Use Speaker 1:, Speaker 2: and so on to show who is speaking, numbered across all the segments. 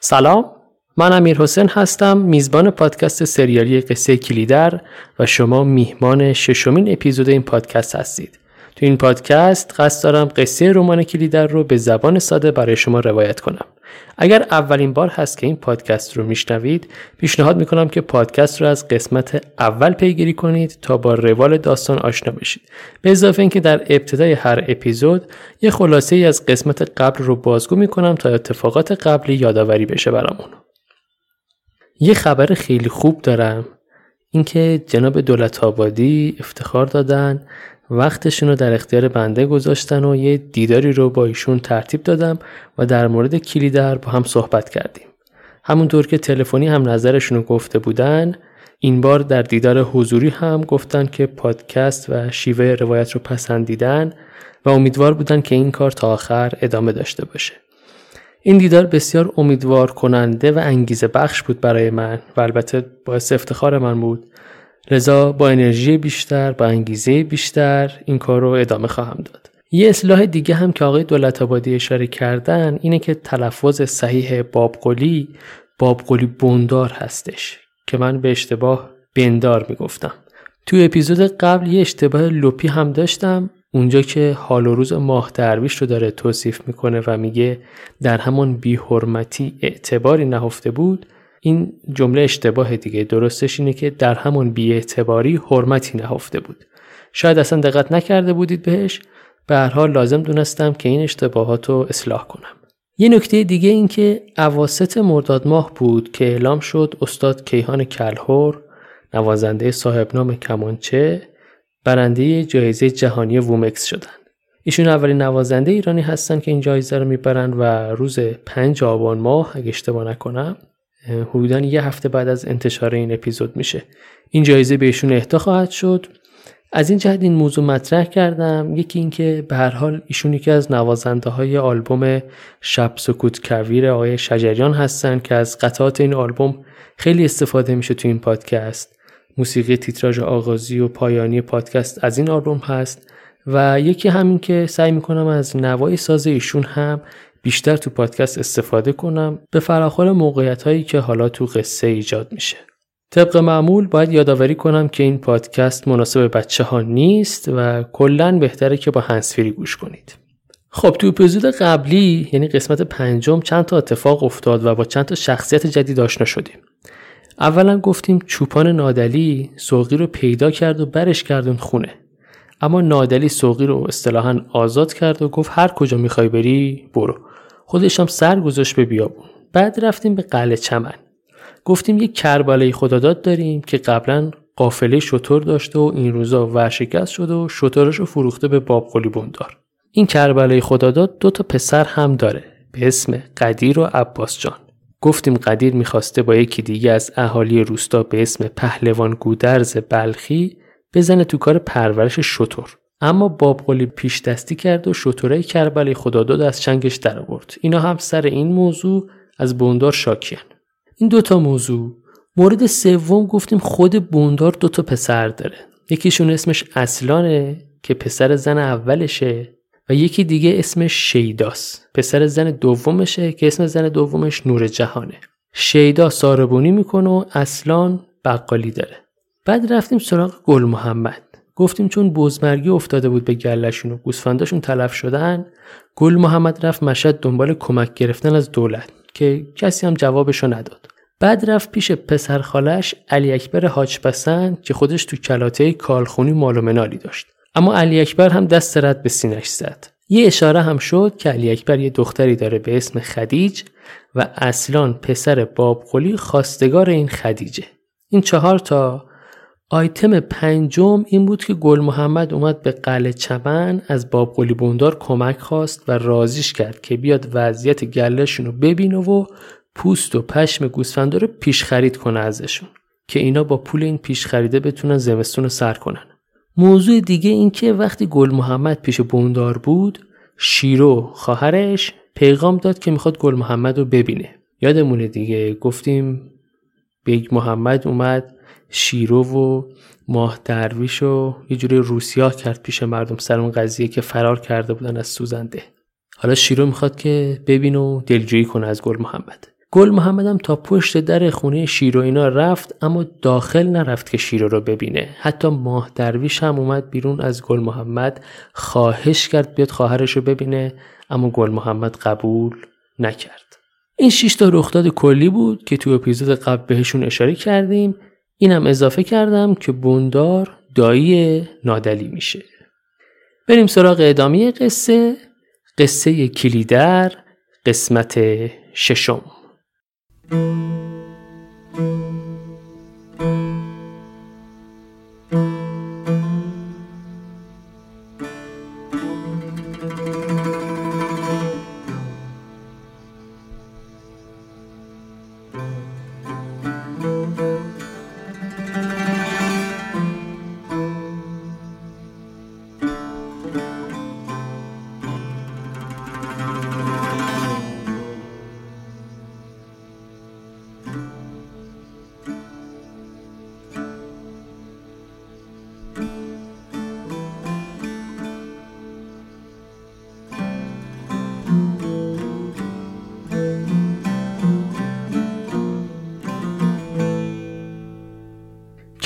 Speaker 1: سلام من امیر حسین هستم میزبان پادکست سریالی قصه کلیدر و شما میهمان ششمین اپیزود این پادکست هستید. تو این پادکست قصد دارم قصه رمان کلیدر رو به زبان ساده برای شما روایت کنم. اگر اولین بار هست که این پادکست رو میشنوید پیشنهاد می‌کنم که پادکست رو از قسمت اول پیگیری کنید تا با روال داستان آشنا بشید. به اضافه اینکه در ابتدای هر اپیزود یه خلاصه ای از قسمت قبل رو بازگو می‌کنم تا اتفاقات قبلی یادآوری بشه برامون. یه خبر خیلی خوب دارم اینکه جناب دولت آبادی افتخار دادن وقتشون رو در اختیار بنده گذاشتن و یه دیداری رو با ایشون ترتیب دادم و در مورد کلیدر با هم صحبت کردیم. همونطور که تلفنی هم نظرشون رو گفته بودن این بار در دیدار حضوری هم گفتن که پادکست و شیوه روایت رو پسندیدن و امیدوار بودن که این کار تا آخر ادامه داشته باشه. این دیدار بسیار امیدوار کننده و انگیزه بخش بود برای من و البته باعث افتخار من بود لذا با انرژی بیشتر با انگیزه بیشتر این کار رو ادامه خواهم داد. یه اصلاح دیگه هم که آقای دولت آبادی اشاره کردن اینه که تلفظ صحیح بابقلی بابقلی بندار هستش که من به اشتباه بندار می‌گفتم. تو اپیزود قبل یه اشتباه لپی هم داشتم اونجا که حال و روز ماه درویش رو داره توصیف می‌کنه و میگه در همون بیحرمتی اعتباری نهفته بود این جمله اشتباه دیگه. درستش اینه که در همون بیاعتباری حرمتی نهفته بود. شاید اصلا دقت نکرده بودید بهش. به هر حال لازم دونستم که این اشتباهات رو اصلاح کنم. یه نکته دیگه این که اواسط مرداد ماه بود که اعلام شد استاد کیهان کلهور نوازنده صاحب نام کمانچه برنده جایزه جهانی وومکس شدن. ایشون اولین نوازنده ایرانی هستن که این جایزه رو می‌برن و روز 5 آبان ماه اگه اشتباه نکنم حدودا یه هفته بعد از انتشار این اپیزود میشه. این جایزه بهشون اهدا خواهد شد. از این جهت این موضوع مطرح کردم. یکی اینکه به هر حال ایشون یکی از نوازنده های آلبوم شب سکوت کویر آقای شجریان هستن که از قطعات این آلبوم خیلی استفاده میشه تو این پادکست. موسیقی تیتراژ آغازی و پایانی پادکست از این آلبوم هست. و یکی همین که سعی می‌کنم از نوای ساز ایشون هم بیشتر تو پادکست استفاده کنم به فراخور موقعیت هایی که حالا تو قصه ایجاد میشه. طبق معمول باید یادآوری کنم که این پادکست مناسب بچه ها نیست و کلا بهتره که با هنسفیری گوش کنید. خب تو اپیزود قبلی یعنی قسمت پنجم چند تا اتفاق افتاد و با چند تا شخصیت جدید آشنا شدیم. اولا گفتیم چوپان نادلی سوقی رو پیدا کرد و برش کردون خونه. اما نادلی سوقی رو اصطلاحا آزاد کرد و گفت هر کجا می‌خوای بری برو. خودش هم سر گذاشت به بیابون. بعد رفتیم به قلعه چمن. گفتیم یک کربلای خداداد داریم که قبلا قافله شطور داشته و این روزا ورشکست شده و شطورش رو فروخته به باب بندار. این کربلای خداداد دو تا پسر هم داره به اسم قدیر و عباس جان. گفتیم قدیر می‌خواسته با یکی دیگه از اهالی روستا به اسم پهلوان گودرز بلخی بزنه تو کار پرورش شطور. اما بابقلی پیش دستی کرد و شطوره کربلی خداداد از چنگش در آورد. اینا هم سر این موضوع از بوندار شاکیان این دوتا موضوع. مورد سوم گفتیم خود بوندار دوتا پسر داره. یکیشون اسمش اصلانه که پسر زن اولشه و یکی دیگه اسمش شیداس. پسر زن دومشه که اسم زن دومش نور جهانه. شیدا ساربونی می‌کنه و اصلان بقالی داره. بعد رفتیم سراغ گل محمد. گفتیم چون بزمرگی افتاده بود به گلشون و گوسفنداشون تلف شدن گل محمد رفت مشهد دنبال کمک گرفتن از دولت که کسی هم جوابشو نداد. بعد رفت پیش پسر خالش علی اکبر حاج پسند که خودش تو کلاته کالخونی مال و منالی داشت. اما علی اکبر هم دست رد به سینش زد. یه اشاره هم شد که علی اکبر یه دختری داره به اسم خدیج و اصلان پسر بابقلی خواستگار این خدیجه. این چهار تا آیتم پنجم این بود که گل محمد اومد به قلعه چمن از باب قلی بوندار کمک خواست و رازیش کرد که بیاد وضعیت گلهشون رو ببینه و پوست و پشم گوسفندا رو پیش خرید کنه ازشون که اینا با پول این پیش خریده بتونن زمستون رو سر کنن. موضوع دیگه این که وقتی گل محمد پیش بندار بود شیرو خواهرش پیغام داد که می‌خواد گل محمد رو ببینه. یادمونه دیگه گفتیم بیگ محمد اومد شیرو و ماه درویش و یه جوری روسیاه کرد پیش مردم سر اون قضیه که فرار کرده بودن از سوزن ده. حالا شیرو می‌خواد که ببینه و دلجویی کنه از گل محمد. گل محمدم تا پشت در خونه شیرو اینا رفت اما داخل نرفت که شیرو رو ببینه. حتی ماه درویش هم اومد بیرون از گل محمد خواهش کرد بیاد خواهرش رو ببینه اما گل محمد قبول نکرد. این شش تا رخداد کلی بود که تو اپیزود قبل بهشون اشاره کردیم. اینم اضافه کردم که بوندار دایی نادلی میشه. بریم سراغ ادامه قصه قصه کلیدر قسمت ششم.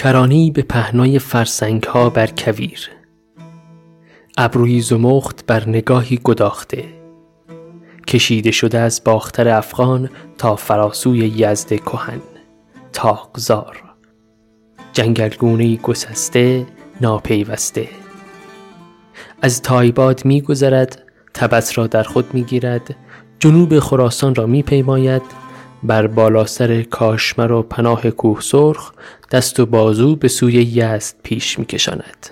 Speaker 1: کرانی به پهنای فرسنگ ها بر کویر. ابروی زمخت بر نگاهی گداخته. کشیده شده از باختر افغان تا فراسوی یزد کهن. تاقزار. جنگلگونه گسسته ناپیوسته. از تایباد می گذرد تبس را در خود می گیرد جنوب خراسان را می پیماید بر بالا سر کاشمر و پناه کوه سرخ دست و بازو به سوی یزد پیش می کشاند.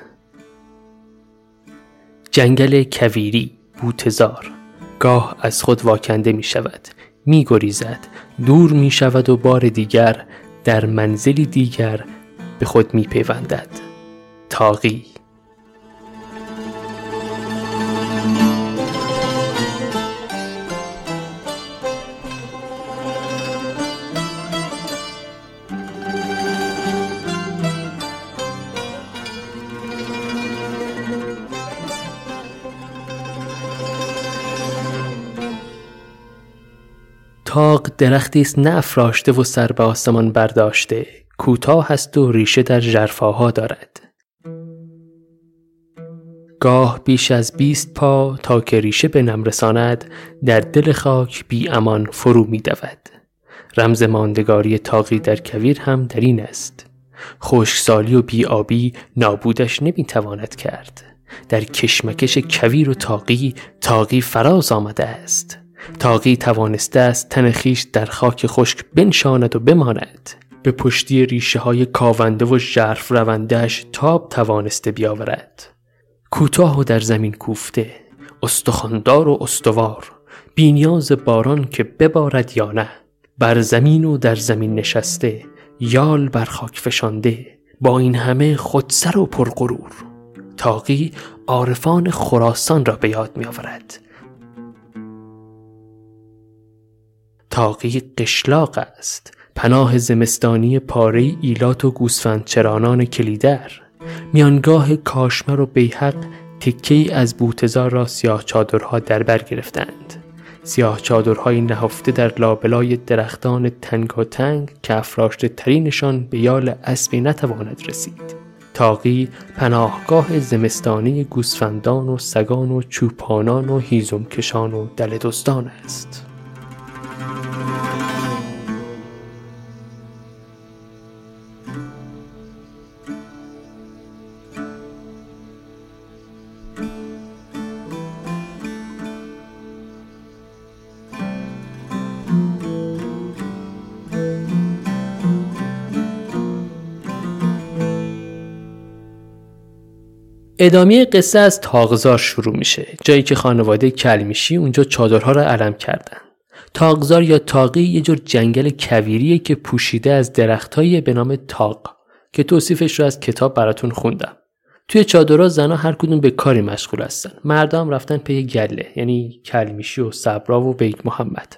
Speaker 1: جنگل کویری بوتزار گاه از خود واکنده می شود می گریزد دور می شود و بار دیگر در منزلی دیگر به خود می پیوندد تاقی تاق درختی است نه افراشته و سر به آسمان برداشته. کوتاه است و ریشه در جرفاها دارد. گاه بیش از بیست پا تا که ریشه به نم رساند در دل خاک بی امان فرو می دود. رمز ماندگاری تاقی در کویر هم در این است. خشکسالی و بیابی نابودش نمی تواند کرد. در کشمکش کویر و تاقی تاقی فراز آمده است. تاقی توانسته است تن خیش در خاک خشک بنشاند و بماند. به پشتی ریشه های کاونده و ژرف روندهش تاب توانسته بیاورد. کوتاه و در زمین کوفته استخاندار و استوار بینیاز باران که ببارد یا نه. بر زمین و در زمین نشسته یال بر خاک فشانده با این همه خودسر و پرغرور تاقی عارفان خراسان را به یاد می آورد تاقی قشلاق است. پناه زمستانی پاره ایلات و گوسفند چرانان کلیدر. میانگاه کاشمر و بیحق تکه از بوتزار را سیاه چادرها در بر گرفتند. سیاه چادرهای نهفته در لابلای درختان تنگ که افراشته ترینشان به یال اسبی نتواند رسید. تاقی پناهگاه زمستانی گوسفندان و سگان و چوپانان و هیزمکشان و دلدستان است. ادامه قصه از تاغزار شروع میشه. جایی که خانواده کلمیشی اونجا چادرها را علم کردن. تاغزار یا تاقی یه جور جنگل کویریه که پوشیده از درختهایی به نام تاق که توصیفش رو از کتاب براتون خوندم. توی چادرها زنها هر کدوم به کاری مشغول هستن. مردا هم رفتن پی گله یعنی کلمیشی و صبرا و بیگ محمد.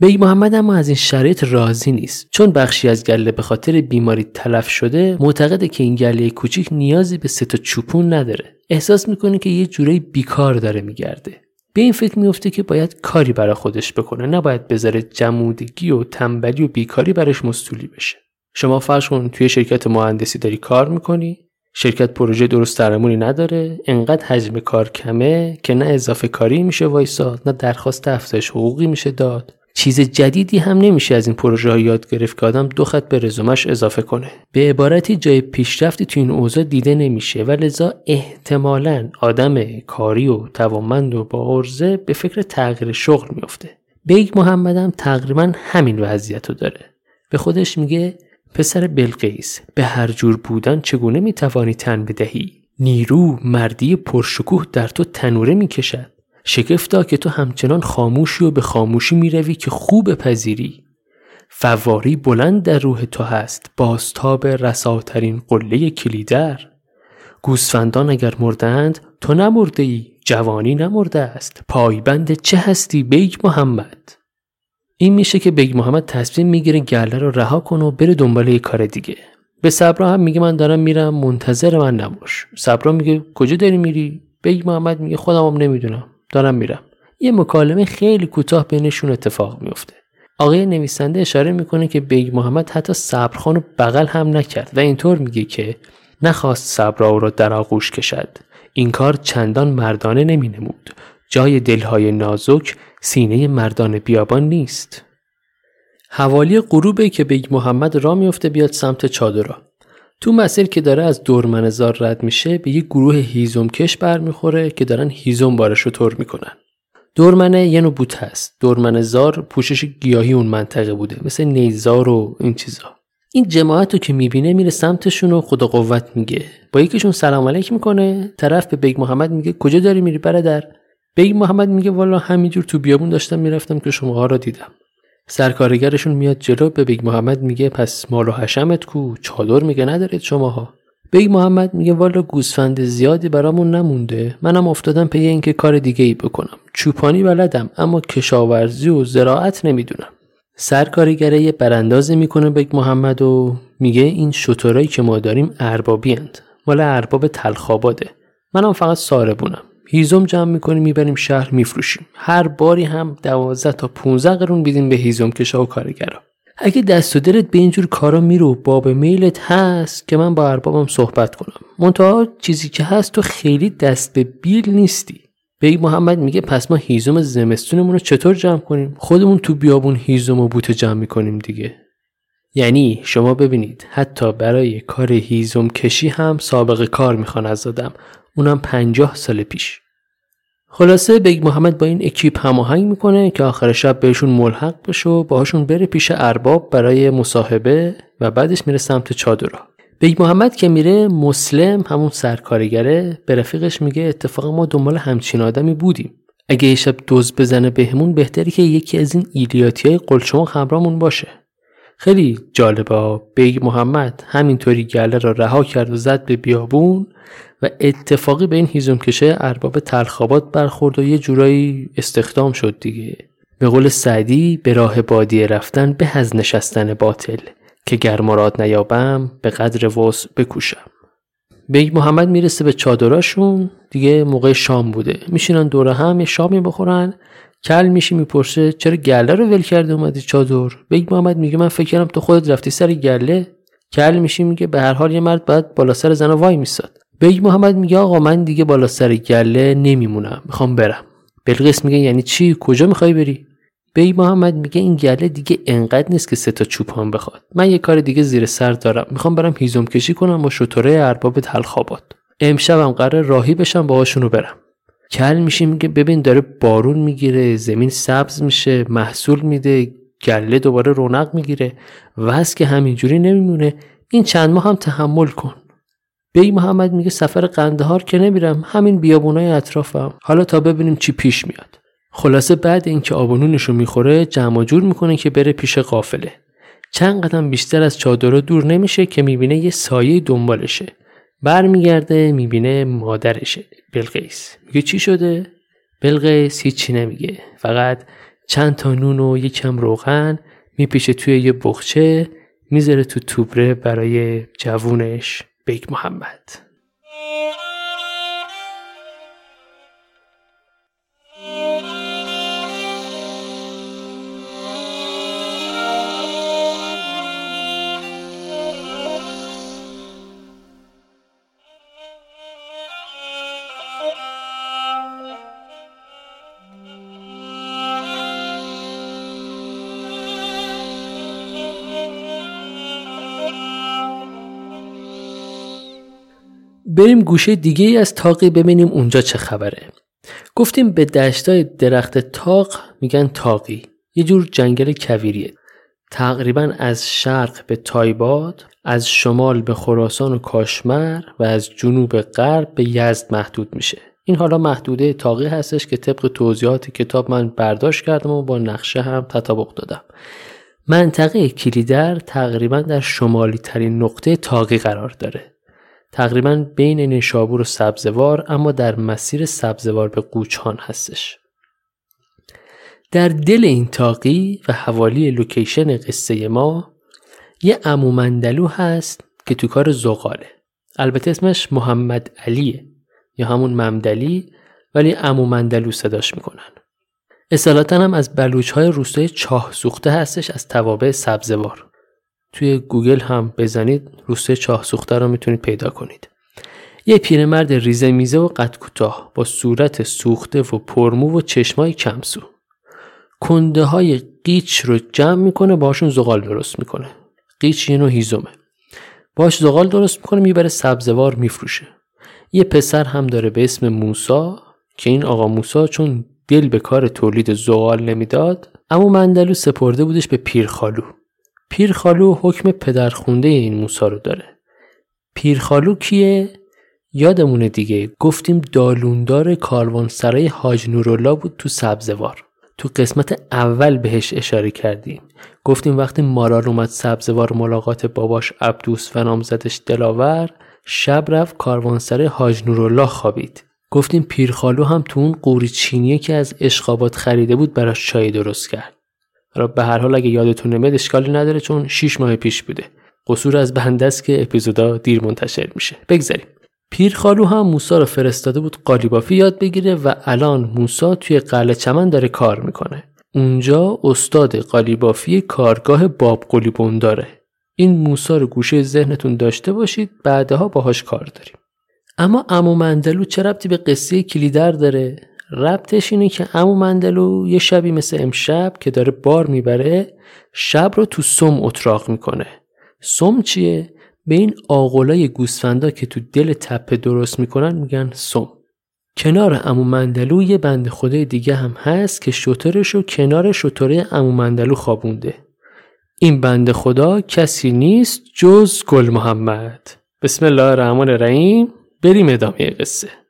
Speaker 1: بیگ محمد اما از این شرایط راضی نیست. چون بخشی از گله به خاطر بیماری تلف شده معتقده که این گله کوچیک نیازی به سه تا چوپون نداره. احساس می‌کنه که یه جورایی بیکار داره میگرده. به این فکر میفته که باید کاری برای خودش بکنه نباید بذاره جمودگی و تنبلی و بیکاری برش مستولی بشه. شما فرض کن توی شرکت مهندسی داری کار می‌کنی شرکت پروژه درست درمونی نداره انقدر حجم کار کمه که نه اضافه کاری میشه وایساد نه درخواست افزایش حقوقی میشه داد. چیز جدیدی هم نمیشه از این پروژه یاد گرفت که آدم دو خط به رزومش اضافه کنه. به عبارتی جای پیشرفتی تو این اوضاع دیده نمیشه و لذا احتمالا آدم کاری و توانمند و با عرضه به فکر تغییر شغل میفته بیگ محمد هم تقریبا همین وضعیت رو داره. به خودش میگه پسر بلقیس به هر جور بودن چگونه می‌توانی تن بدهی؟ نیرو مردی پرشکوه در تو تنوره می‌کشد. شگفتا که تو همچنان خاموشی و به خاموشی می‌روی که خو بپذیری. فواره‌ای بلند در روح تو هست باستاب رساترین قله کلیدر. گوسفندان اگر مردند تو نمرده ای جوانی نمرده است. پایبند چه هستی بیگ محمد؟ این میشه که بیگ محمد تصمیم می‌گیره گله رو رها کنه و بره دنبال یه کار دیگه. به صبرا هم میگه من دارم میرم منتظر من نباش. صبرا میگه کجا داری میری؟ بیگ محمد میگه خودم هم نمی‌دونم. دارم میرم. یه مکالمه خیلی کوتاه بینشون اتفاق میفته. آقای نویسنده اشاره می‌کنه که بیگ محمد حتی صبرخان رو بغل هم نکرد و اینطور میگه که نخواست صبرا او را در آغوش کشد. این کار چندان مردانه نمی نمود جای دلهای نازک سینه مردان بیابان نیست. حوالی غروبه که بیگ محمد راه میفته بیاد سمت چادرها. تو مسیر که داره از درمنه‌زار رد میشه به یه گروه هیزم کش برمیخوره که دارن هیزم بار شتر می‌کنن. درمنه یه نوع هست. درمنه‌زار پوشش گیاهی اون منطقه بوده. مثل نیزار و این چیزا. این جماعت رو که می‌بینه میره سمتشون و خدا قوت میگه. با یکیشون سلام علیک می‌کنه. طرف به بیگ محمد میگه کجا داری میری برادر؟ بیگ محمد میگه والا همینجور تو بیابون داشتم می‌رفتم که شماها را دیدم. سرکارگرشون میاد جلو به بیگ محمد میگه پس مال و حشمت کو؟ چادر میگه ندارید شماها. بیگ محمد میگه والا گوسفند زیادی برامون نمونده. منم افتادم پی اینکه کار دیگه ای بکنم. چوپانی بلدم اما کشاورزی و زراعت نمی‌دونم. سرکارگره یه براندازی می‌کنه بیگ محمد و میگه این شترایی که ما داریم اربابی اند. مال ارباب تلخاباده منم فقط ساربونم. هیزم جمع می‌کنیم می‌بریم شهر میفروشیم. هر باری هم دوازده تا 15 قرون میدیم به هیزم کشا و کارگرا. اگه دست و دلت به اینجور کارا میرو باب میلت هست که من با اربابم صحبت کنم. منتها چیزی که هست تو خیلی دست به بیل نیستی. بیگ محمد میگه پس ما هیزم زمستونمون رو چطور جمع کنیم؟ خودمون تو بیابون هیزم و بوته جمع می‌کنیم دیگه. یعنی شما ببینید حتی برای کار هیزم کشی هم سابقه کار می‌خوان از آدم. اونم پنجاه سال پیش. خلاصه بیگ محمد با این اکیپ هماهنگ می‌کنه که آخر شب بهشون ملحق بشه و باهاشون بره پیش ارباب برای مصاحبه و بعدش میره سمت چادرها. بیگ محمد که میره مسلم همون سرکارگره به رفیقش میگه اتفاقا ما دنبال همچین آدمی بودیم. اگه یه شب دزد بزنه بهمون بهتره که یکی از این ایلیاتی های قلچما باشه. خیلی جالبه. بیگ محمد همینطوری گله را رها کرد و زد به بیابون. و اتفاقی به این هیزم کشه ارباب تلخاباد برخورد و یه جورایی استخدام شد دیگه. به قول سعدی به راه بادیه رفتن به از نشستن باطل که گر مراد نیابم به قدر وسع بکوشم. بیگ محمد می‌رسه به چادراشون دیگه موقع شام بوده. میشینن دور هم یه شامی بخورن کلمیشی می‌پرسه چرا گله رو ول کرده اومدی چادر؟ بیگ محمد میگه من فکر کردم تو خودت رفتی سر گله. کلمیشی میگه به هر حال یه مرد باید بالا سر زن وای میستاد بیگ محمد میگه آقا من دیگه بالا سر گله نمیمونم می‌خوام برم. بلقیس میگه یعنی چی؟ کجا می‌خوای بری؟ بیگ محمد میگه این گله دیگه انقدر نیست که سه تا چوپان بخواد. من یه کار دیگه زیر سر دارم می‌خوام برم هیزم کشی کنم با شترای ارباب تلخاباد امشبم قرار راهی بشم باهاشونو برم. کل میشه میگه ببین داره بارون می‌گیره زمین سبز میشه محصول میده گله دوباره رونق می‌گیره وز که همینجوری نمیمونه. این چند ماه هم تحمل کن. بی محمد میگه سفر قندهار که نمیرم همین بیابونای اطرافم. حالا تا ببینیم چی پیش میاد. خلاصه بعد اینکه آبونونش رو می‌خوره جمع جور می‌کنه که بره پیش قافله. چند قدم بیشتر از چادر دور نمیشه که می‌بینه یه سایه دنبالشه. برمیگرده می‌بینه مادرشه بلقیس. میگه چی شده؟ بلقیس هیچی نمیگه. فقط چند تا نون و یکم روغن میپیشه توی یه بخچه می‌ذاره تو توبره برای جوونش. بیک محمد. بریم گوشه دیگه ای از تاقی ببینیم اونجا چه خبره. گفتیم به دشتای درخت تاق میگن تاقی. یه جور جنگل کویریه. تقریبا از شرق به تایباد از شمال به خراسان و کاشمر و از جنوب غرب به یزد محدود میشه. این حالا محدوده تاقی هستش که طبق توضیحات کتاب من برداشت کردم و با نقشه هم تطابق دادم. منطقه کلیدر تقریبا در شمالی ترین نقطه تاقی قرار داره. تقریبا بین نشابور و سبزوار اما در مسیر سبزوار به قوچان هستش. در دل این تاقی و حوالی لوکیشن قصه ما یه عمو مندلو هست که تو کار زغاله. البته اسمش محمد علیه یا همون ممدلی ولی عمو مندلو صداش می‌کنن. اصالتا هم از بلوچ های روستای چاه سوخته هستش از توابع سبزوار. توی گوگل هم بزنید روستای چاه سوخته رو می‌تونید پیدا کنید. یه پیرمرد ریزه میزه و قد کوتاه با صورت سوخته و پرمو و چشمای کمسو. کنده های قیچ رو جمع می‌کنه باشون زغال درست می‌کنه. قیچ یه نوع هیزومه باش زغال درست می‌کنه می‌بره سبزوار میفروشه. یه پسر هم داره به اسم موسا که این آقا موسا چون دل به کار تولید زغال نمی‌داد اما مندلو سپرده بودش به پیرخالو. پیرخالو حکم پدرخونده این موسا رو داره. پیرخالو کیه؟ یادمونه دیگه گفتیم دالوندار کاروانسرای حاج نورالله بود تو سبزوار. تو قسمت اول بهش اشاره کردیم. گفتیم وقتی مارال اومد سبزوار ملاقات باباش عبدوس و نامزدش دلاور شب رفت کاروانسرای حاج نورالله خوابید. گفتیم پیرخالو هم تو اون قوری چینیه که از اشقابات خریده بود براش چای درست کرد. را به هر حال اگه یادتون نمیاد اشکالی نداره چون 6 ماه پیش بوده. قصور از بنده است که اپیزودا دیر منتشر میشه. بگذاریم. پیرخالو هم موسا رو فرستاده بود قالیبافی یاد بگیره و الان موسا توی قلعه چمن داره کار می‌کنه. اونجا استاد قالیبافی کارگاه باب قلیبون داره. این موسا رو گوشه ذهنتون داشته باشید بعدها باهاش کار داریم. اما امو مندلو چه ربطی به قصه کلیدر داره؟ ربطش اینه که امو مندلو یه شبی مثل امشب که داره بار می‌بره شب رو تو سم اتراق می‌کنه. سم چیه؟ به این آقلای گوسفندا که تو دل تپه درست می‌کنن میگن سم. کنار امو مندلو یه بند خدای دیگه هم هست که شطرش رو کنار شطره امو مندلو خوابونده. این بند خدا کسی نیست جز گل محمد. بسم الله الرحمن الرحیم. بریم ادامه قصه.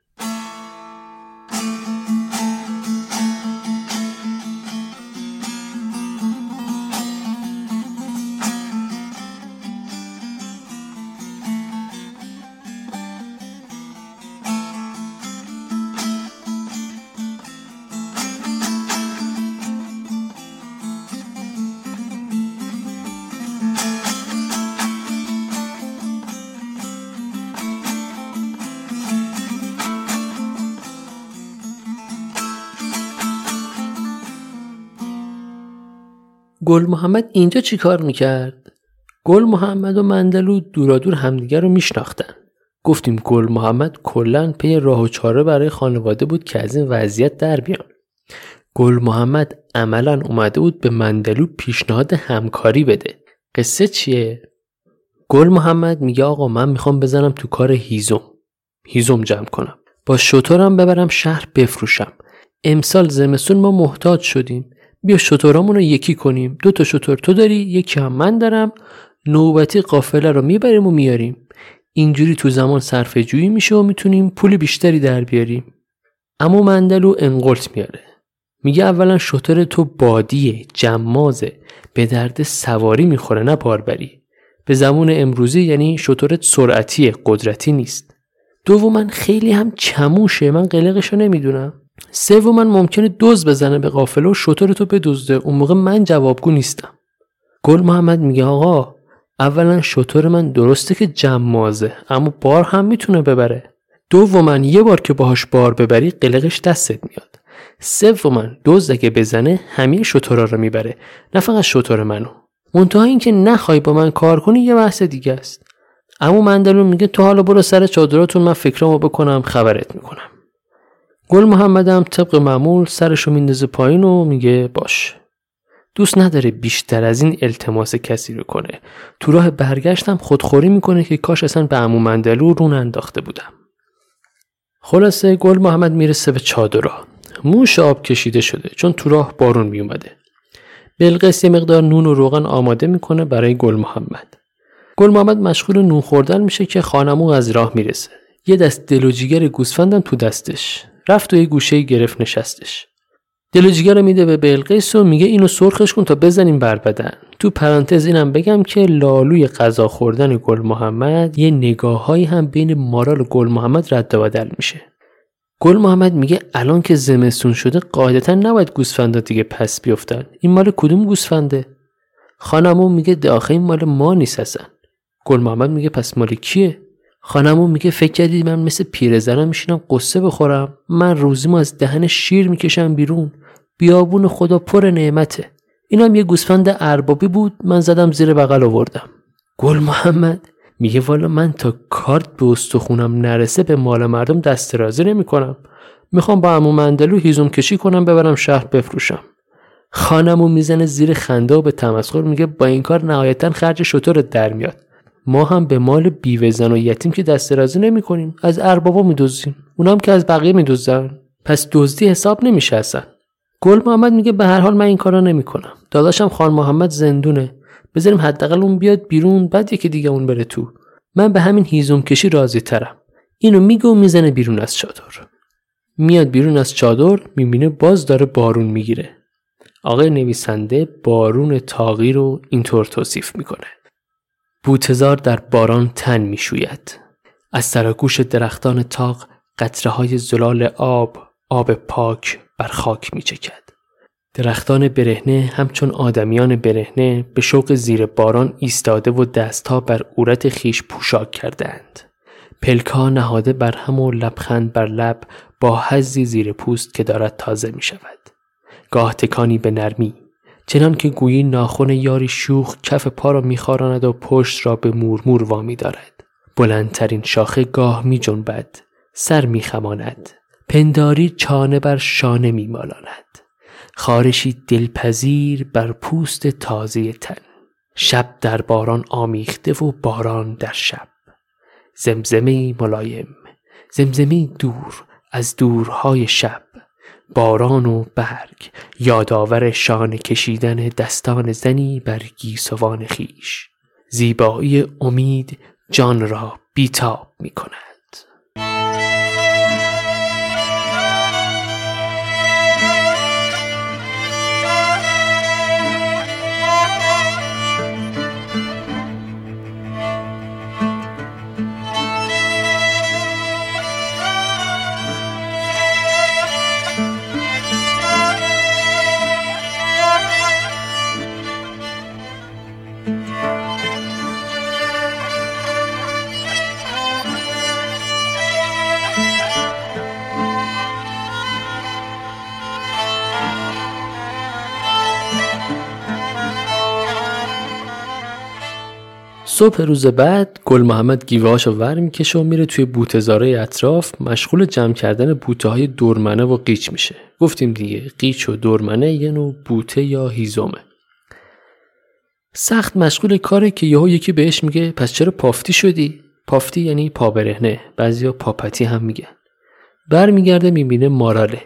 Speaker 1: گل محمد اینجا چی کار می‌کرد؟ گل محمد و مندلو دورادور همدیگر رو میشناختن. گفتیم گل محمد کلا پی راه و چاره برای خانواده بود که از این وضعیت در بیان. گل محمد عملا اومده بود به مندلو پیشنهاد همکاری بده. قصه چیه؟ گل محمد میگه آقا من می‌خوام بزنم تو کار هیزم. هیزم جمع کنم. با شطورم ببرم شهر بفروشم. امسال زمستون ما محتاج شدیم. بیا شطورامون رو یکی کنیم. دو تا شطور تو داری یکی هم من دارم. نوبتی قافله رو می‌بریم و میاریم. اینجوری تو زمان صرف جویی میشه و می‌تونیم پول بیشتری در بیاریم. اما مندلو انقلت میاره. میگه اولا شطور تو بادیه جمازه. به درد سواری می‌خوره نه باربری. به زمان امروزی یعنی شطورت سرعتیه قدرتی نیست. دوما خیلی هم چموشه. من قلقشو نمی‌دونم. من ممکنه دوز بزنه به قافله و شطور تو بدزده. اون موقع من جوابگو نیستم. گل محمد میگه آقا اولا شطور من درسته که جمازه اما بار هم می‌تونه ببره. من یه بار که باهاش بار ببری قلقش دستت میاد. من دوز اگه بزنه همه شطورا رو می‌بره. نه فقط شطور منو. منتها اینکه نخوای با من کار کنی یه بحث دیگه است. اما مندلون میگه تو حالا برو سر چادراتون من فکرامو بکنم خبرت می‌کنم. گل محمدم طبق معمول سرشو میندازه پایین و میگه باش. دوست نداره بیشتر از این التماس کسی رو کنه. تو راه برگشتم خودخوری می‌کنه که کاش اصلا به عمو مندلو رون انداخته بودم. خلاصه گل محمد می‌رسه به چادرها موش آب کشیده شده چون تو راه بارون میومده. بلقیس یه مقدار نون و روغن آماده می‌کنه برای گل محمد. گل محمد مشغول نون خوردن میشه که خانمو از راه می‌رسه. یه دست دل و جیگر گوسفندم تو دستش. رفت و یه گوشه گرفت نشستش. دل و جیگر میده به بلقیس و میگه اینو سرخش کن تا بزنیم بر بدن. تو پرانتز اینم بگم که لالوی غذا خوردن گل محمد یه نگاههایی هم بین مارال و گل محمد رد و بدل میشه. گل محمد میگه الان که زمستون شده قاعدتا نباید گوسفندا دیگه پس بیفتن. این مال کدوم گوسفنده؟ خانمون میگه داخل این مال ما نیست گل محمد میگه پس مال کیه؟ خانمون میگه فکر کردید من مثل پیرزنم میشینم قصه بخورم؟ من روزیمو از دهن شیر می‌کشم بیرون. بیابون خدا پر نعمته. اینم یه گوسفند اربابی بود من زدم زیر بغل آوردم. گل محمد میگه والا من تا کارت به استخونم نرسه به مال مردم دست رازی نمی‌کنم. می‌خوام با عمو مندلو هیزم کشی کنم ببرم شهر بفروشم. خانمو می‌زنه زیر خنده و به تمسخر میگه با این کار نهایتا خرج شطور در میاد. ما هم به مال بیوه زن و یتیم که دست رازی نمی کنیم از اربابا میدوزیم. اونام که از بقیه میدوزن. پس دزدی حساب نمیشه اصلا. گل محمد میگه به هر حال من این کارا نمی‌کنم. داداشم خان محمد زندونه. بذاریم حداقل اون بیاد بیرون بعد یکی دیگه اون بره تو. من به همین هیزم کشی راضی ترم. اینو میگه و می‌زنه بیرون از چادر. میاد بیرون از چادر می‌بینه باز داره بارون می‌گیره. آقای نویسنده بارون تاقی رو اینطور توصیف می‌کنه. بوتزار در باران تن می‌شوید از سرگوش درختان تاق قطره های زلال آب آب پاک بر خاک میچکد درختان برهنه همچون آدمیان برهنه به شوق زیر باران ایستاده و دستها بر عورت خیش پوشاک کردند. پلکا نهاده بر هم و لبخند بر لب با حزی زیر پوست که دارد تازه می شود. گاه تکانی به نرمی چنان که گویی ناخن یاری شوخ کف پا را میخاراند و پشت را به مورمور وامی دارد. بلندترین شاخه گاه می جنبد. سر می خماند. پنداری چانه بر شانه می مالاند. خارشی دلپذیر بر پوست تازه تن شب در باران آمیخته و باران در شب زمزمه ملایم زمزمه دور از دورهای شب باران و برگ یادآور شان کشیدن دستان زنی بر گیسوان خیش. زیبایی امید جان را بیتاب می کند صبح روز بعد گل محمد گیوهاشو ور می‌کشه و میره توی بوتزاره اطراف مشغول جمع کردن بوته های دورمنه و قیچ میشه. گفتیم دیگه قیچ و دورمنه یه نوع بوته یا هیزومه سخت مشغول کاره که یهو یکی بهش میگه پس چرا پافتی شدی؟ پافتی یعنی پابرهنه بعضیا پاپتی هم میگن. برمیگرده می‌بینه ماراله.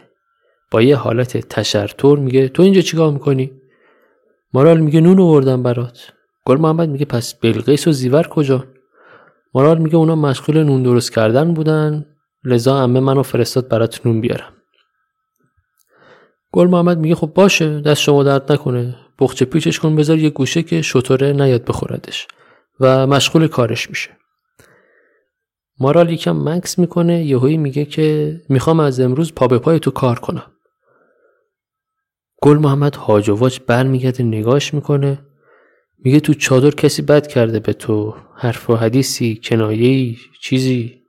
Speaker 1: با یه حالت تشرطور میگه تو اینجا چیکار می‌کنی؟ مارال میگه نون آوردم برات. گل محمد میگه پس بلقیس و زیور کجا؟ مراد میگه اونا مشغول نون درست کردن بودن. لذا امه منو فرستاد برات نون بیارم. گل محمد میگه خب باشه دست شما درد نکنه. بخچه پیچش کن بذار یه گوشه که شطوره نیاد بخوردش و مشغول کارش میشه. مارال یکم مکس می‌کنه یهویی میگه که می‌خوام از امروز پا به پای تو کار کنم. گل محمد هاج و واج برمیگرده نگاش می‌کنه. میگه تو چادر کسی بد کرده به تو حرف و حدیثی کنایه‌ای چیزی.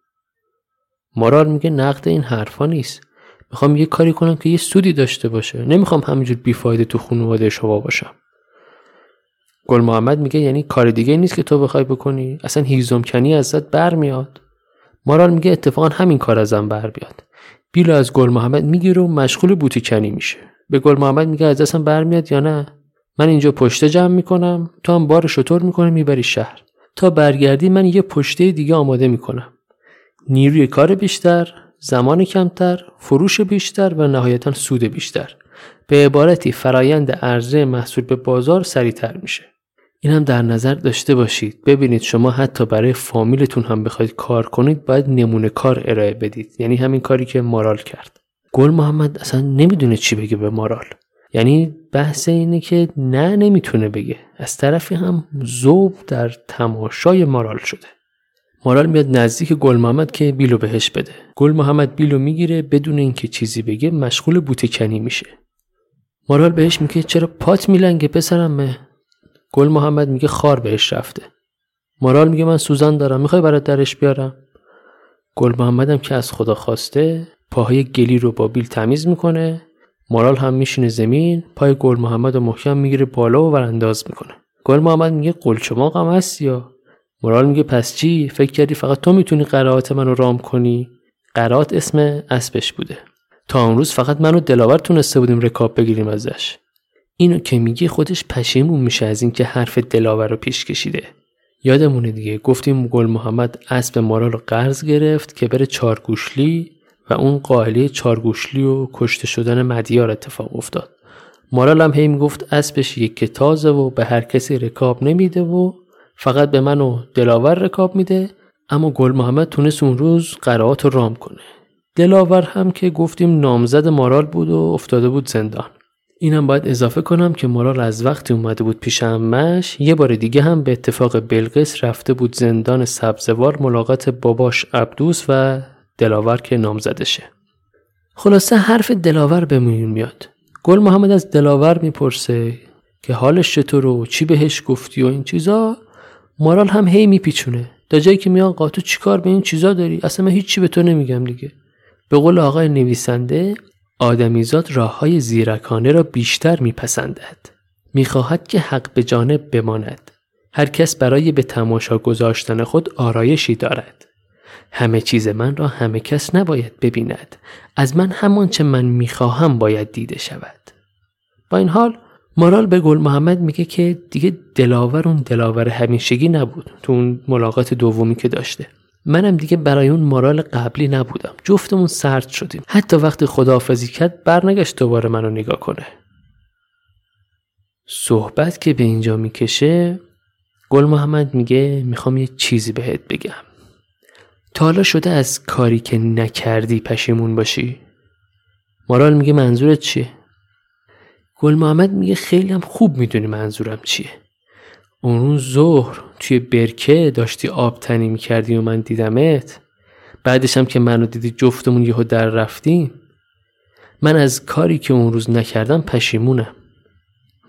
Speaker 1: مارال میگه نقد این حرفا نیست. می‌خوام یه کاری کنم که یه سودی داشته باشه. نمی‌خوام همینجور بیفایده تو خانواده شما باشم. گل محمد میگه یعنی کار دیگه نیست که تو بخوای بکنی. اصلا هیزم کنی ازت برمیاد. مارال میگه اتفاقا همین کار ازم بر بیاد. بیلو از گل محمد می‌گیره و مشغول بوتی کنی میشه. به گل محمد میگه از دستم برمیاد یا نه؟ من اینجا پشته جمع می‌کنم تو هم بار شطور می‌کنه می‌بری شهر. تا برگردی من یه پشته دیگه آماده می‌کنم. نیروی کار بیشتر زمان کمتر فروش بیشتر و نهایتا سود بیشتر. به عبارتی فرایند عرضه محصول به بازار سریعتر میشه. این هم در نظر داشته باشید. ببینید شما حتی برای فامیلتون هم بخواید کار کنید باید نمونه کار ارائه بدید. یعنی همین کاری که مارال کرد. گل محمد اصلا نمی‌دونه چی بگه به مارال. یعنی بحث اینه که نه نمی‌تونه بگه. از طرفی هم زوب در تماشای مارال شده. مارال میاد نزدیک گل محمد که بیلو بهش بده. گل محمد بیلو می‌گیره بدون اینکه چیزی بگه مشغول بوتکنی میشه. مارال بهش میگه چرا پات میلنگه پسرم؟ گل محمد میگه خار بهش رفته. مارال میگه من سوزن دارم می‌خوای برات درش بیارم؟ گل محمدم که از خدا خواسته پاهای گلی رو با بیل تمیز می‌کنه. مارال هم میشینه زمین پای گل محمد و محکم می‌گیره بالا و ورانداز می‌کنه. گل محمد میگه قلچماق هم هست یا؟ مارال میگه پس چی؟ فکر کردی فقط تو می‌تونی قرائات منو رام کنی؟ قرائات اسم اسبش بوده. تا اون روز فقط منو دلاور تونسته بودیم رکاب بگیریم ازش. اینو که میگه خودش پشیمون میشه از اینکه حرف دلاور رو پیش کشیده. یادمونه دیگه گفتیم گل محمد اسب مارال رو قرض گرفت که بره چارگوشلی و اون قائله چارگوشلی و کشته شدن مدیار اتفاق افتاد. مارال هم هی می‌گفت اسبش یک تازه و به هر کسی رکاب نمیده و فقط به من و دلاور رکاب میده اما گل محمد تونست اون روز قرائات رام کنه. دلاور هم که گفتیم نامزد مارال بود و افتاده بود زندان. اینم باید اضافه کنم که مارال از وقتی اومده بود پیش امش یه بار دیگه هم به اتفاق بلقیس رفته بود زندان سبزوار ملاقات باباش عبدوس و دلاور که نامزدشه خلاصه حرف دلاور به میون میاد. گل محمد از دلاور می‌پرسه که حالش چطور و چی بهش گفتی و این چیزا. مارال هم هی میپیچونه. تا جایی که میان قاتو چیکار به این چیزا داری؟ اصلا من هیچی به تو نمیگم دیگه. به قول آقای نویسنده آدمیزاد راه های زیرکانه را بیشتر میپسندد. می‌خواهد که حق به جانب بماند. هر کس برای به تماشا گذاشتن خود آرایشی دارد. همه چیز من را همه کس نباید ببیند. از من همان چه من می‌خواهم باید دیده شود. با این حال مارال به گل محمد میگه که دیگه دلاور اون دلاور همیشگی نبود تو اون ملاقات دومی که داشته. منم دیگه برای اون مارال قبلی نبودم. جفتمون سرد شدیم. حتی وقتی خداحافظی کرد برنگشت دوباره منو نگاه کنه. صحبت که به اینجا می‌کشه گل محمد میگه می‌خوام یه چیزی بهت بگم. تا حالا شده از کاری که نکردی پشیمون باشی؟ مارال میگه منظورت چیه؟ گل محمد میگه خیلی هم خوب می‌دونی منظورم چیه. اون ظهر توی برکه داشتی آب تنی می‌کردی و من دیدمت. بعدش هم که منو دیدی جفتمون یهو در رفتیم. من از کاری که اون روز نکردم پشیمونم.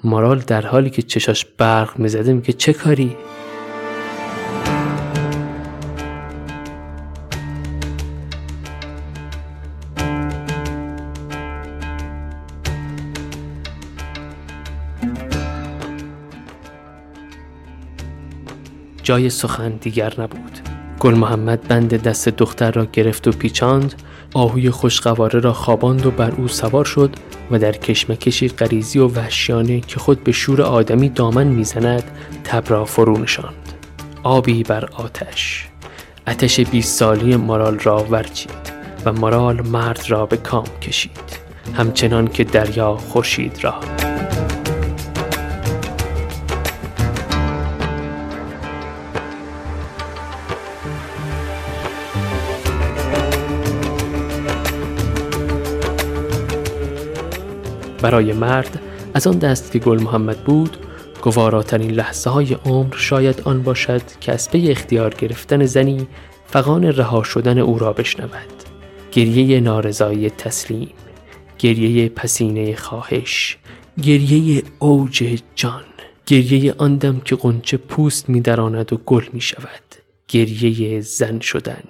Speaker 1: مارال در حالی که چشاش برق می‌زده میگه چه کاری؟ جای سخن دیگر نبود. گل محمد بند دست دختر را گرفت و پیچاند آهوی خوشقواره را خواباند و بر او سوار شد و در کشمکشی غریزی و وحشیانه که خود به شور آدمی دامن می‌زند تب را فرو نشاند. آبی بر آتش. آتش بیست سالی مارال را ورچید و مارال مرد را به کام کشید. همچنان که دریا خورشید را. برای مرد از آن دست که گل محمد بود گواراترین لحظه های عمر شاید آن باشد که از پی اختیار گرفتن زنی فقان رها شدن او را بشنود. گریه نارضایی تسلیم گریه پسینه خواهش گریه اوج جان گریه آن دم که قنچه پوست میدراند و گل می شود گریه زن شدن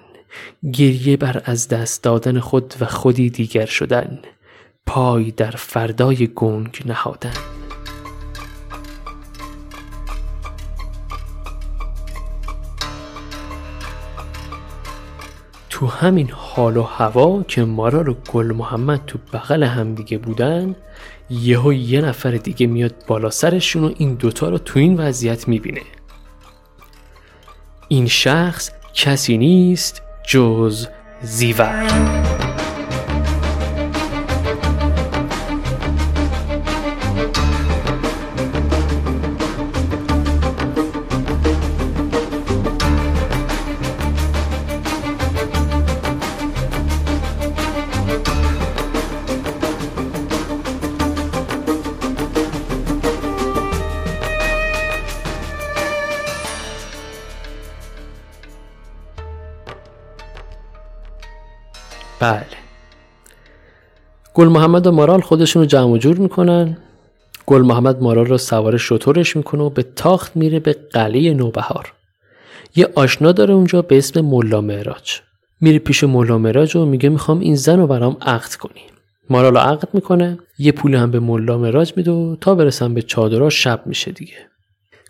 Speaker 1: گریه بر از دست دادن خود و خودی دیگر شدن. پای در فردای گنگ نهادن. تو همین حال و هوا که مارا و گل محمد تو بغل همدیگه بودن یهو یه نفر دیگه میاد بالا سرشون و این دوتا رو تو این وضعیت می‌بینه. این شخص کسی نیست جز زیور. گل محمد و مارال خودشون رو جمع جور می‌کنن. گل محمد مارال رو سوار شطورش می‌کنه و به تاخت میره به قلعه نوبهار. یه آشنا داره اونجا به اسم ملا معراج. میره پیش ملا معراج و میگه می‌خوام این زن رو برام عقد کنی. مارال رو عقد می‌کنه. یه پول هم به ملا معراج میده و تا برسم به چادرها شب میشه دیگه.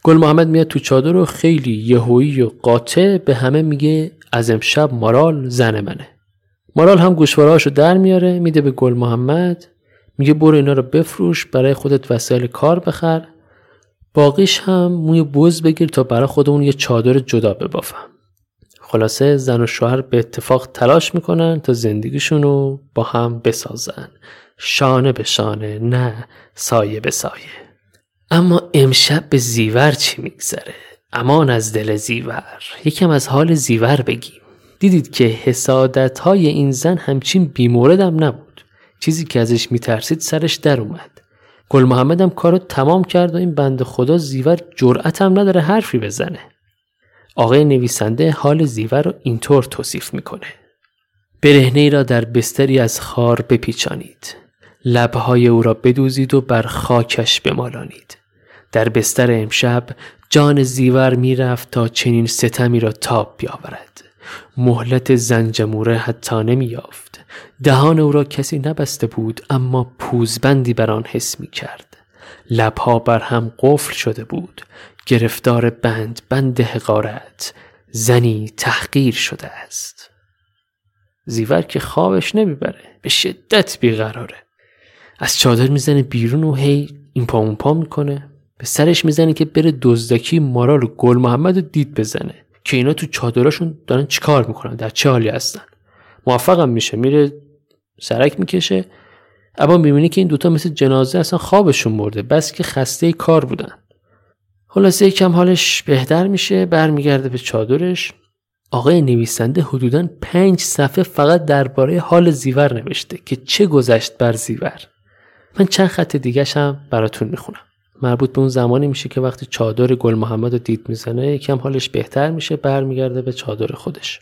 Speaker 1: گل محمد میاد تو چادر و خیلی یهویی و قاطع به همه میگه از امشب مارال زن منه. مارال هم گوشوارهاشو در میاره میده به گل محمد. میگه برو اینا رو بفروش برای خودت وسایل کار بخر. باقیش هم موی بوز بگیر تا برای خودمون یه چادر جدا ببافم. خلاصه زن و شوهر به اتفاق تلاش می‌کنن تا زندگیشون رو با هم بسازن. شانه به شانه نه سایه به سایه. اما امشب به زیور چی میگذره؟ امان از دل زیور. یکم از حال زیور بگیم. دیدید که حسادت های این زن همچین بیموردم نبود. چیزی که ازش میترسید سرش در اومد گل محمد هم کارو تمام کرد و این بند خدا زیور جرأت هم نداره حرفی بزنه. آقای نویسنده حال زیور رو اینطور توصیف می‌کنه. برهنه را در بستری از خار بپیچانید. لبهای او را بدوزید و بر خاکش بمالانید. در بستر امشب جان زیور می‌رفت تا چنین ستمی را تاب بیاورد. مهلت زنجموره حتی نمیافت دهان او را کسی نبسته بود اما پوزبندی بر آن حس می کرد لبها بر هم قفل شده بود. گرفتار بند بند حقارت. زنی تحقیر شده است. زیور که خوابش نمی‌بره. به شدت بیقراره. از چادر می‌زنه بیرون و هی این پا اون پا می‌کنه. به سرش می‌زنه که بره دزدکی مارال و گل محمد رو دید بزنه. که اینا تو چادراشون دارن چیکار می‌کنن؟ در چه حالی هستن؟ موفقم میشه. میره سرک می‌کشه. اما می‌بینی که این دوتا مثل جنازه اصلا خوابشون برده. بس که خسته کار بودن. خلاصه یکم حالش بهتر میشه. برمیگرده به چادرش. آقای نویسنده حدودا پنج صفحه فقط درباره حال زیور نوشته که چه گذشت بر زیور. من چند خط دیگه هم براتون می‌خونم. مربوط به اون زمانی میشه که وقتی چادر گل محمد رو دید می‌زنه یکم حالش بهتر میشه برمیگرده به چادر خودش.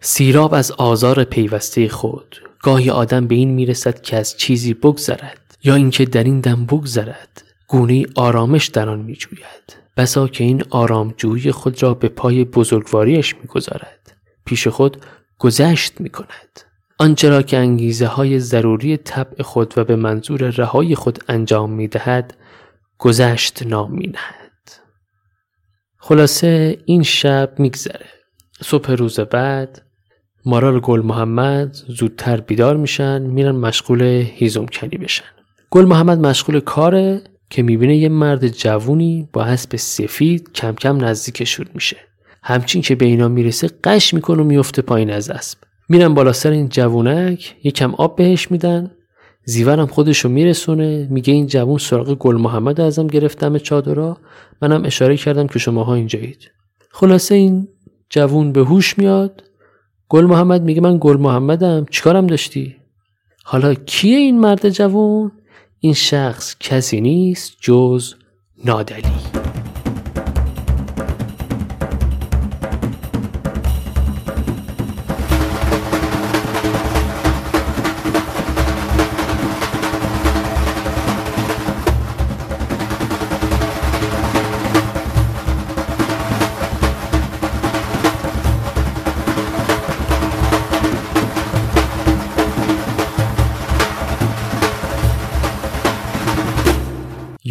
Speaker 1: سیراب از آزار پیوسته خود. گاهی آدم به این می‌رسد که از چیزی بگذرد یا اینکه در این دم بگذرد. گونه آرامش در آن میجوید. بسا که این آرامجویی خود را به پای بزرگواریش می‌گذارد. پیش خود گذشت می‌کند. آنچه را که انگیزه های ضروری طبع خود و به منظور رهای خود انجام می‌دهد گذشت نام می نهد. خلاصه این شب میگذره. صبح روز بعد مارال گل محمد زودتر بیدار میشن میرن مشغول هیزم کنی بشن. گل محمد مشغول کاره که می‌بینه یه مرد جوونی با اسب سفید کم کم نزدیکشون میشه. همچین که به اینا می‌رسه قش می‌کنه و میفته پایین از اسب. میرن بالا سر این جوونک یکم آب بهش میدن زیورم خودشو میرسونه میگه این جوون سراغ گل محمد ازم گرفتم چادرا منم اشاره کردم که شماها اینجایید. خلاصه این جوون به هوش میاد. گل محمد میگه من گل محمدم چیکارم داشتی؟ حالا کیه این مرد جوون؟ این شخص کسی نیست جز نادلی.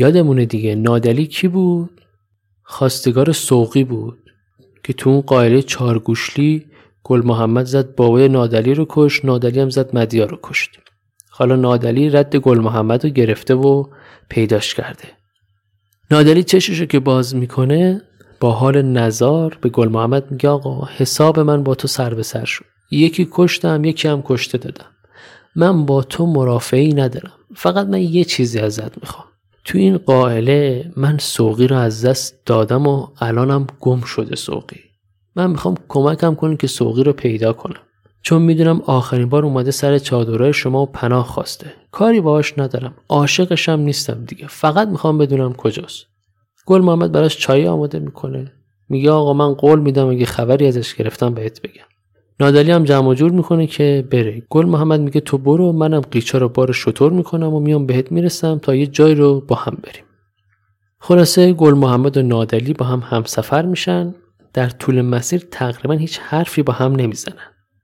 Speaker 1: یادمونه دیگه. نادلی کی بود؟ خواستگار سوقی بود. که تو اون قائله چارگوشلی گل محمد زد بابای نادلی رو کش نادلی هم زد مدیا رو کشت. حالا نادلی رد گل محمد رو گرفته و پیداش کرده. نادلی چششو که باز می‌کنه با حال نزار به گل محمد میگه آقا حساب من با تو سر به سر شد. یکی کشتم یکی هم کشته دادم. من با تو مرافعی ندارم. فقط من یه چیزی ازت می‌خوام. تو این قائله من سوقی رو از دست دادم و الانم گم شده سوقی. من می‌خوام کمکم کنی که سوقی رو پیدا کنم. چون می‌دونم آخرین بار اومده سر چادرای شما و پناه خواسته. کاری باهاش ندارم. عاشقشم نیستم دیگه. فقط می‌خوام بدونم کجاست. گل محمد براش چای آماده می‌کنه. میگه آقا من قول میدم اگه خبری ازش گرفتم بهت بگم. نادلی هم جمع جور می‌کنه که بره. گل محمد میگه تو برو منم قیچا رو بار شطور می‌کنم و میام بهت می‌رسم تا یه جای رو با هم بریم. خلاصه گل محمد و نادلی با هم همسفر میشن. در طول مسیر تقریبا هیچ حرفی با هم نمی‌زنن.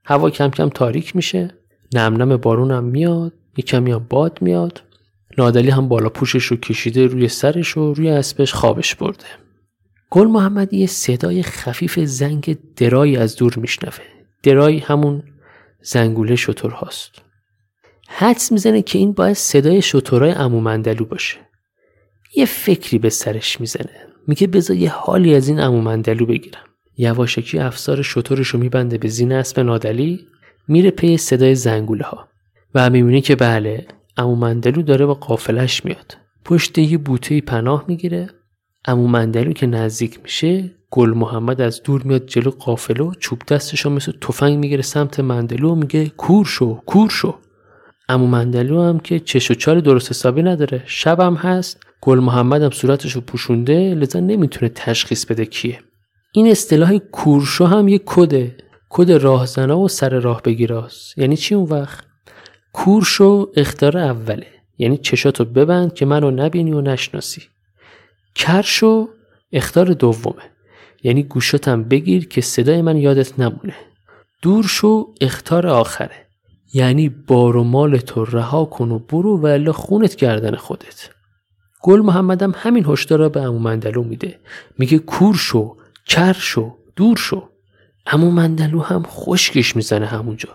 Speaker 1: هوا کم کم تاریک میشه. نم نم بارونم میاد. یه کمی هم باد میاد. نادلی هم بالا پوشش رو کشیده روی سرش و روی اسبش خوابش برده. گل محمد یه صدای خفیف زنگ درایی از دور میشنوه. درای همون زنگوله شتر هاست. حدس می‌زنه که این باید صدای شترای عمو مندلو باشه. یه فکری به سرش می‌زنه. میگه بذار یه حالی از این عمو مندلو بگیرم. یواشکی افسار شترش رو میبنده به زین اسب نادعلی میره پی صدای زنگوله ها و می‌بینه که بله عمو مندلو داره با قافلش میاد. پشت یه بوته پناه می‌گیره امومندلو که نزدیک میشه گل محمد از دور میاد جلو قافله و چوب دستشو مثل تفنگ می‌گیره سمت مندلو و میگه کور شو کور شو. امو مندلو هم که چش و چال درست حسابی نداره. شبم هست گل محمد هم صورتشو پوشونده لذا نمی‌تونه تشخیص بده کیه. این اصطلاح کورشو هم یه کده. کد راهزنا و سر راه بگیراست. یعنی چی اون وقت؟ کورشو اختار اوله. یعنی چشاتو ببند که منو نبینی و نشناسی. کرشو اختار دومه. یعنی گوشاتم بگیر که صدای من یادت نمونه. دور شو اختار آخره. یعنی بار و مال تو رها کن و برو و خونت گردن خودت. گل محمدم همین هشدار به امو مندلو میده. میگه کور شو کر شو دور شو. امو مندلو هم خشکش می‌زنه همونجا.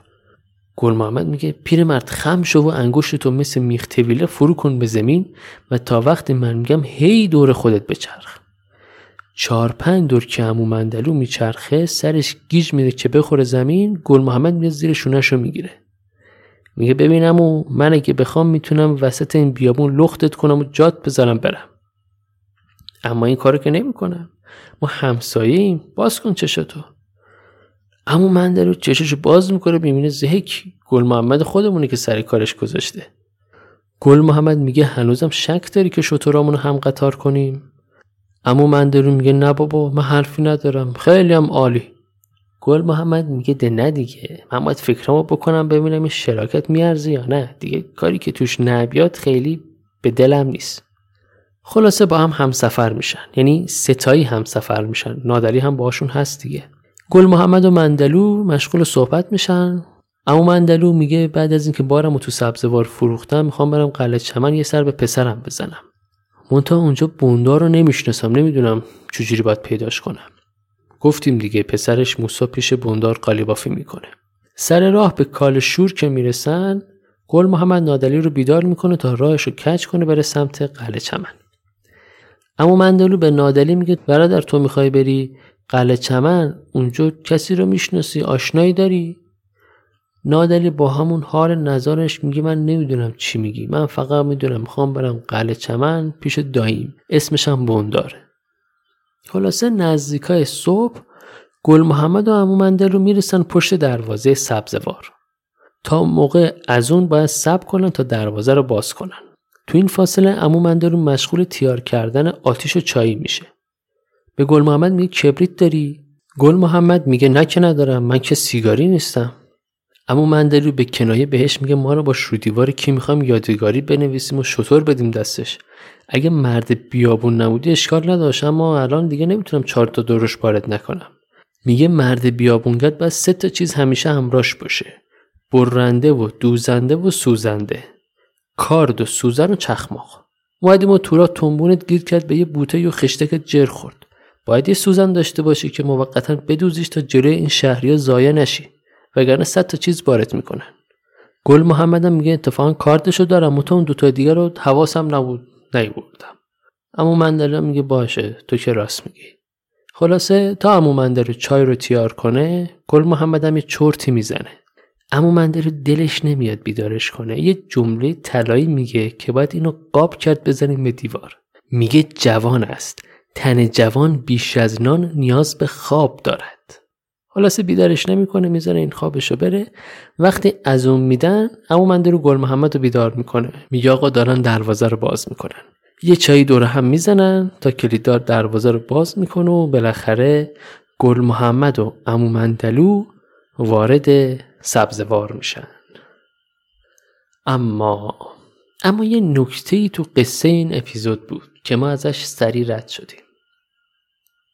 Speaker 1: گل محمد میگه پیرمرد خم شو و انگشت تو مثل میخ فرو کن به زمین و تا وقتی من میگم هی دور خودت بچرخ. چهار پنج دور که امو مندلو میچرخه سرش گیج میره که بخوره زمین گل محمد میاد زیر شونش می‌گیره. میگه ببینم و من اگه بخوام می‌تونم وسط این بیابون لختت کنم و جات بذارم برم. اما این کارو که نمی‌کنم ما همسایه باز کن چشتو اما مندلو چششو باز می‌کنه ببینه زهک گل محمد خودمونه که سر کارش گذاشته. گل محمد میگه هنوزم شک داری که شطورامونو هم قطار کنیم؟ امو مندرو میگه نه بابا من حرفی ندارم. خیلی هم عالی. گل محمد میگه ده نه دیگه. من باید فکرمو بکنم ببینم این شراکت میارزه یا نه. دیگه کاری که توش نبیاد خیلی به دلم نیست. خلاصه با هم همسفر میشن. یعنی ستایی همسفر میشن. نادری هم باشون هست دیگه. گل محمد و مندلو مشغول صحبت میشن. اما مندلو میگه بعد از اینکه بارم و تو سبزوار فروختم می‌خوام برم قلعه چمن یه سر به پسرم بزنم. منتها اونجا بوندار رو نمی‌شناسم نمی‌دونم چجوری باید پیداش کنم. گفتیم دیگه پسرش موسا پیش بوندار قالیبافی می‌کنه. سر راه به کال شور که می‌رسن گل محمد نادلی رو بیدار می‌کنه تا راهش رو کچ کنه بره سمت قلعه چمن. اما مندلو به نادلی میگه برادر تو می‌خوای بری؟ قلعه چمن اونجا کسی رو می‌شناسی؟ آشنایی داری؟ نادلی با همون حال نظرش میگه من نمی‌دونم چی میگی. من فقط می‌دونم می‌خوام برم قلعه چمن پیش داییم. اسمش هم بونداره خلاصه نزدیکای صبح گل محمد و امو مندل رو می‌رسن پشت دروازه سبزوار. تا موقع از اون باید سب کنن تا دروازه رو باز کنن. تو این فاصله امو مندل رو مشغول تیار کردن آتیش و چایی میشه. به گل محمد میگه کبریت داری؟ گل محمد میگه نه که ندارم من که سیگاری نیستم. اما مندلو به کنایه بهش میگه ما رو با شرودیوار کی می‌خوام یادگاری بنویسیم و شطور بدیم دستش. اگه مرد بیابون نبودی اشکال نداشت اما الان دیگه نمی‌تونم چهار تا دورش وارد نکنم. میگه مرد بیابونگت باید سه تا چیز همیشه همراش باشه. برنده و دوزنده و سوزنده. کارد و سوزن و چخماق. اومدیم و تورا تنبونت گیر کرد به یه بوته و خشتک جر خورد. باید یه سوزن داشته باشی که موقتا بدوزیش تا جلوی این شهری ضایع نشی وگرنه صد تا چیز وارد می‌کنن. گل محمدم میگه اتفاقا کارتشو دارم و تو اون دوتا دیگه رو حواسم نبود نیوردم. اما مندله میگه باشه تو که راست میگی. خلاصه تا امو مندل چای رو تیار کنه گل محمدم یه چرتی می‌زنه. امو مندل دلش نمیاد بیدارش کنه. یه جمله طلایی میگه که باید اینو قاب کرد بزنیم به دیوار. میگه جوان است. تن جوان بیش از نان نیاز به خواب دارد. خلاصه بیدارش نمی‌کنه می‌ذاره این خوابشو بره. وقتی از اون میدن امو مندل رو گل محمد رو بیدار می‌کنه. میگه آقا دارن دروازه رو باز می‌کنن. یه چایی دور هم می‌زنن تا کلیددار دروازه رو باز می‌کنه و بالاخره گل محمد و امو مندلو وارد سبزوار میشن. اما اما یه نکته ای تو قصه این اپیزود بود. که ما ازش سری رد شدیم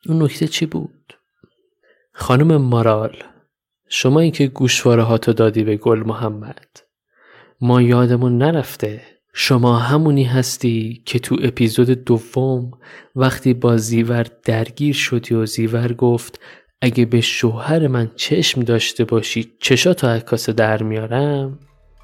Speaker 1: اون نکته چی بود؟ خانم مارال شما که گوشواره هاتو دادی به گل محمد ما یادمون نرفته شما همونی هستی که تو اپیزود دوم وقتی با زیور درگیر شدی و زیور گفت اگه به شوهر من چشم داشته باشی چشاتو عکاسه در میارم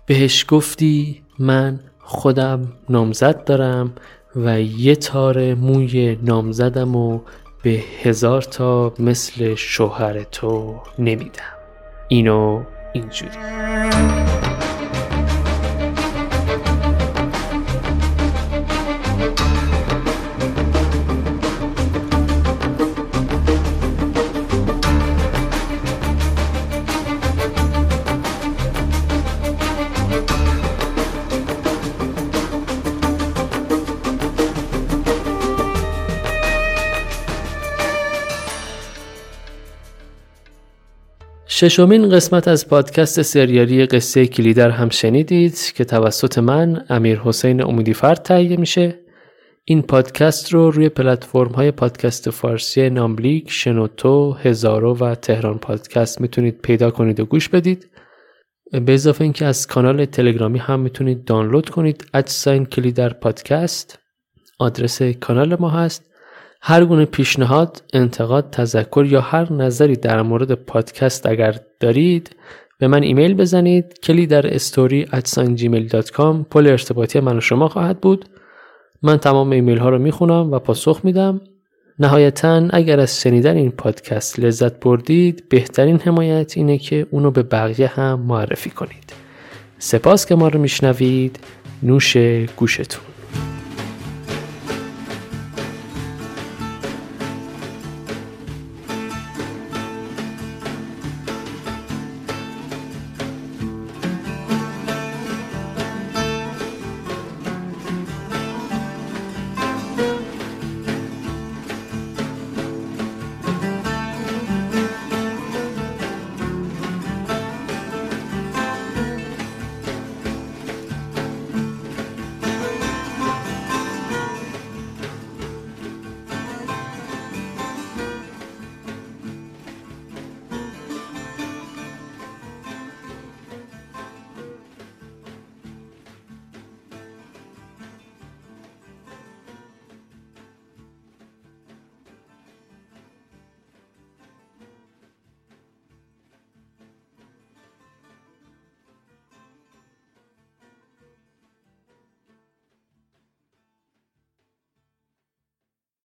Speaker 1: بهش گفتی من خودم نامزد دارم و یه تار موی نامزدم و به هزار تا مثل شوهر تو نمیدم. اینو اینجوری. ششمین قسمت از پادکست سریالی قصه کلیدر هم شنیدید که توسط من امیر حسین امیدی فرد تهیه میشه. این پادکست رو روی پلتفرم های پادکست فارسی ناملیک، شنوتو، هزارو و تهران پادکست می‌تونید پیدا کنید و گوش بدید. به اضافه اینکه از کانال تلگرامی هم می‌تونید دانلود کنید ادساین کلیدر پادکست. آدرس کانال ما هست. هر گونه پیشنهاد، انتقاد، تذکر یا هر نظری در مورد پادکست اگر دارید به من ایمیل بزنید کلی در استوری gmail.com پل ارتباطی من و شما خواهد بود. من تمام ایمیل ها رو می‌خونم و پاسخ میدم. نهایتا اگر از شنیدن این پادکست لذت بردید بهترین حمایت اینه که اونو به بقیه هم معرفی کنید. سپاس که ما رو میشنوید. نوش گوشتون.